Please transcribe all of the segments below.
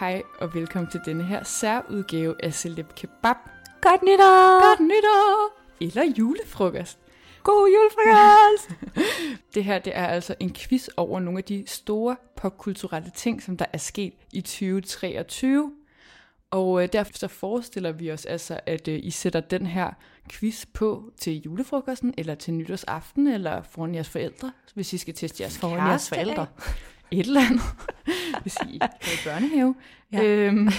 Hej og velkommen til denne her særudgave af Celeb Kebab. Godt nytår! Godt nytår! Eller julefrokost. God julefrokost! Det her det er altså en quiz over nogle af de store popkulturelle ting, som der er sket i 2023. Og øh, derfor så forestiller vi os altså, at øh, I sætter den her quiz på til julefrokosten, eller til nytårsaften, eller foran jeres forældre, hvis I skal teste jeres Foran jeres forældre. Et eller andet, hvis I er i børnehave. Ja. Øhm,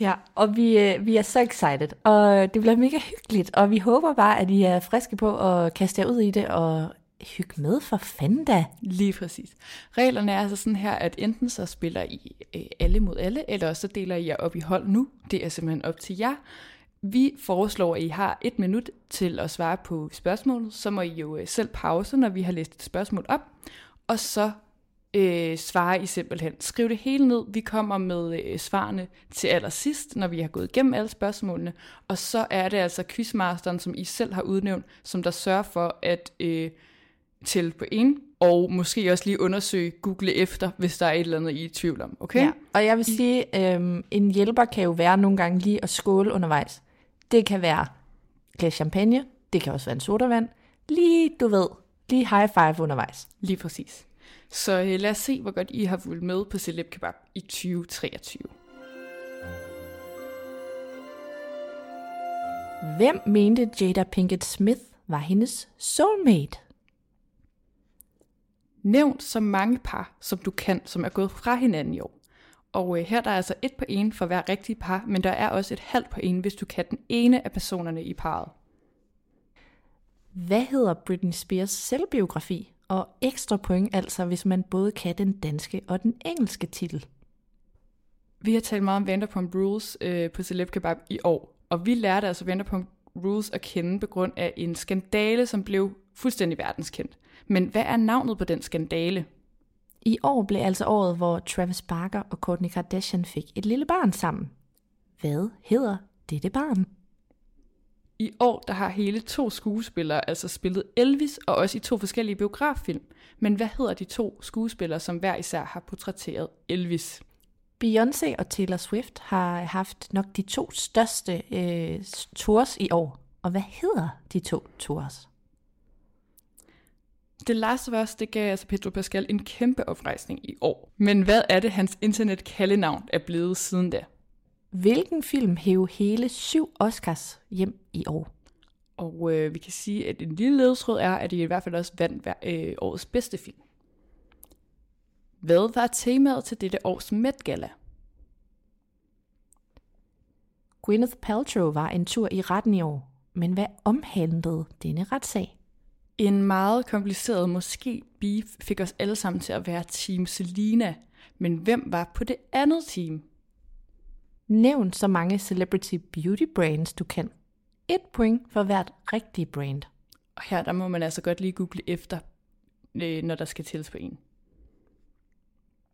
Ja, og vi, øh, vi er så excited, og det bliver mega hyggeligt, og vi håber bare, at I er friske på at kaste jer ud i det, og hygge med for fanden da. Lige præcis. Reglerne er altså sådan her, at enten så spiller I øh, alle mod alle, eller også så deler I jer op i hold nu. Det er simpelthen op til jer. Vi foreslår, at I har et minut til at svare på spørgsmålet. Så må I jo øh, selv pause, når vi har læst et spørgsmål op. Og så øh, svarer I simpelthen. Skriv det hele ned. Vi kommer med øh, svarene til allersidst, når vi har gået igennem alle spørgsmålene. Og så er det altså quizmasteren, som I selv har udnævnt, som der sørger for at øh, tælle på en, og måske også lige undersøge, google efter, hvis der er et eller andet, I er i tvivl om. Okay? Ja. Og jeg vil sige, øhm, en hjælper kan jo være nogle gange lige at skåle undervejs. Det kan være glas champagne, det kan også være en sodavand. Lige, du ved, lige high five undervejs. Lige præcis. Så øh, lad os se, hvor godt I har fulgt med på Celeb Kebab i 2023. Hvem mente Jada Pinkett Smith var hendes soulmate? Nævn så mange par, som du kan, som er gået fra hinanden i år. Og øh, her der er altså et på en for hver rigtig par, men der er også et halvt på en, hvis du kan den ene af personerne i parret. Hvad hedder Britney Spears selvbiografi? Og ekstra point altså, hvis man både kan den danske og den engelske titel. Vi har talt meget om Vanderpump Rules øh, på Celeb Kebab i år, og vi lærte altså Vanderpump Rules at kende på grund af en skandale, som blev fuldstændig verdenskendt. Men hvad er navnet på den skandale? I år blev altså året, hvor Travis Barker og Kourtney Kardashian fik et lille barn sammen. Hvad hedder dette barn? I år der har hele to skuespillere altså spillet Elvis, og også i to forskellige biograffilm. Men hvad hedder de to skuespillere, som hver især har portrætteret Elvis? Beyoncé og Taylor Swift har haft nok de to største øh, tours i år. Og hvad hedder de to tours? The Last Us, det gav altså Pedro Pascal en kæmpe oprejsning i år. Men hvad er det, hans internet-kaldenavn er blevet siden da? Hvilken film hæv hele syv Oscars hjem i år? Og øh, vi kan sige, at en lille ledetråd er, at de i hvert fald også vandt øh, årets bedste film. Hvad var temaet til dette års Met Gala? Gwyneth Paltrow var en tur i retten i år. Men hvad omhandlede denne retssag? En meget kompliceret måske beef fik os alle sammen til at være Team Selina. Men hvem var på det andet team? Nævn så mange celebrity beauty brands du kan. Et point for hvert rigtige brand. Og her der må man altså godt lige google efter, øh, når der skal tælles på en.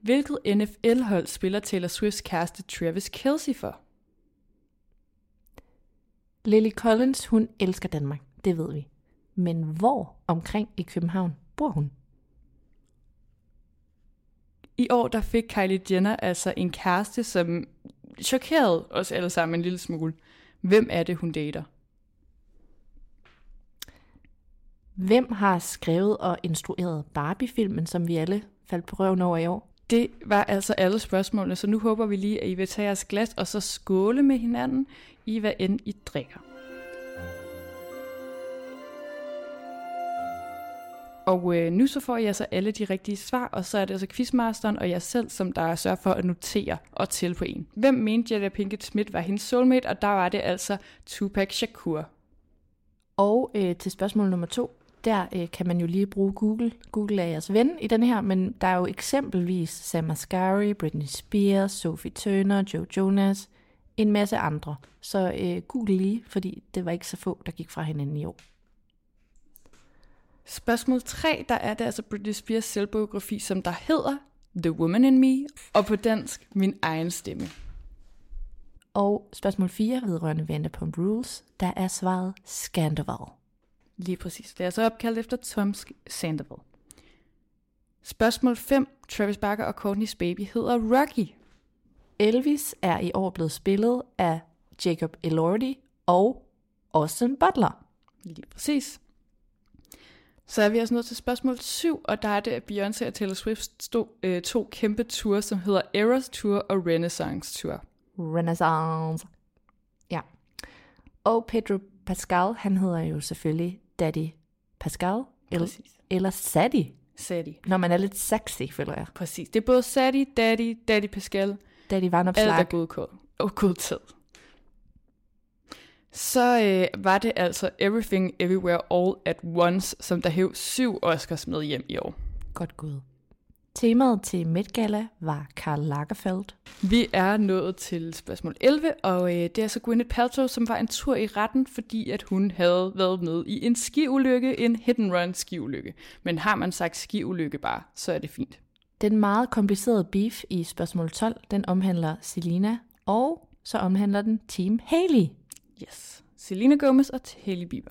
Hvilket NFL-hold spiller Taylor Swifts kæreste Travis Kelce for? Lily Collins, hun elsker Danmark. Det ved vi. Men hvor omkring i København bor hun? I år der fik Kylie Jenner altså en kæreste, som chokerede os alle sammen en lille smule. Hvem er det, hun dater? Hvem har skrevet og instrueret Barbie-filmen, som vi alle faldt på røven over i år? Det var altså alle spørgsmålene, så nu håber vi lige, at I vil tage jeres glas og så skåle med hinanden i hvad end I drikker. Og øh, nu så får jeg så alle de rigtige svar, og så er det altså quizmasteren og jeg selv, som der sørger for at notere og tælle på en. Hvem mente Jada Pinkett Smith var hendes soulmate, og der var det altså Tupac Shakur. Og øh, til spørgsmål nummer to, der øh, kan man jo lige bruge Google. Google er jeres ven i den her, men der er jo eksempelvis Sam Asghari, Britney Spears, Sophie Turner, Joe Jonas, en masse andre. Så øh, Google lige, fordi det var ikke så få, der gik fra hinanden i år. Spørgsmål 3, der er det altså Britney Spears selvbiografi, som der hedder The Woman in Me, og på dansk Min egen stemme. Og spørgsmål 4 vedrørende Vanderpump Rules, der er svaret Scandoval. Lige præcis. Det er så opkaldt efter Tom Sandoval. Spørgsmål 5. Travis Barker og Courtney's baby hedder Rocky. Elvis er i år blevet spillet af Jacob Elordi og Austin Butler. Lige præcis. Så er vi også nået til spørgsmål 7, og der er det, at Beyoncé og Taylor Swift stod øh, to kæmpe ture, som hedder Eras Tour og Renaissance Tour. Renaissance. Ja. Og Pedro Pascal, han hedder jo selvfølgelig Daddy Pascal. Eller, eller Sadie, Sadie. når man er lidt sexy, føler jeg. Præcis. Det er både Sadie, Daddy, Daddy Pascal. Daddy Alt er Vandopslag. godkåret. Og godtaget. Så øh, var det altså Everything Everywhere All at Once, som der hæv syv Oscars med hjem i år. Godt gået. Temaet til Met Gala var Karl Lagerfeld. Vi er nået til spørgsmål 11, og øh, det er så Gwyneth Paltrow, som var en tur i retten, fordi at hun havde været med i en skiulykke, en hit and run skiulykke. Men har man sagt skiulykke bare, så er det fint. Den meget komplicerede beef i spørgsmål 12, den omhandler Selina, og så omhandler den Team Haley. Yes. Selena Gomez og Hailey Bieber.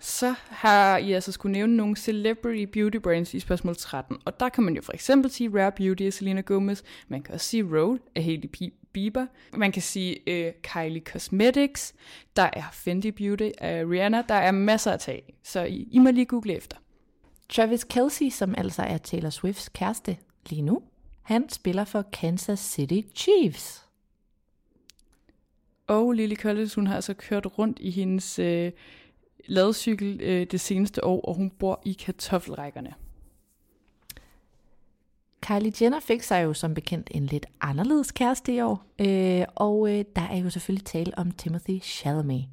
Så har I altså skulle nævne nogle celebrity beauty brands i spørgsmål 13. Og der kan man jo for eksempel sige Rare Beauty af Selena Gomez. Man kan også sige Road af Hailey Bieber. Man kan sige øh, Kylie Cosmetics. Der er Fenty Beauty af Rihanna. Der er masser at tage. Så I, I må lige google efter. Travis Kelsey, som altså er Taylor Swifts kæreste lige nu, han spiller for Kansas City Chiefs. Og Lily Collins, hun har altså kørt rundt i hendes øh, ladcykel øh, det seneste år, og hun bor i kartoffelrækkerne. Kylie Jenner fik sig jo som bekendt en lidt anderledes kæreste i år, øh, og øh, der er jo selvfølgelig tale om Timothy Chalamet.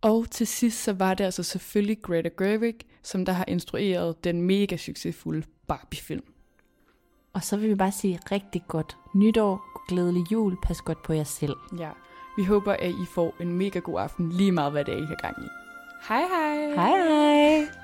Og til sidst så var det altså selvfølgelig Greta Gerwig, som der har instrueret den mega succesfulde Barbie-film. Og så vil vi bare sige rigtig godt nytår, glædelig jul, pas godt på jer selv. Ja, vi håber, at I får en mega god aften, lige meget hvad det er, I har gang i. Hej hej! Hej hej!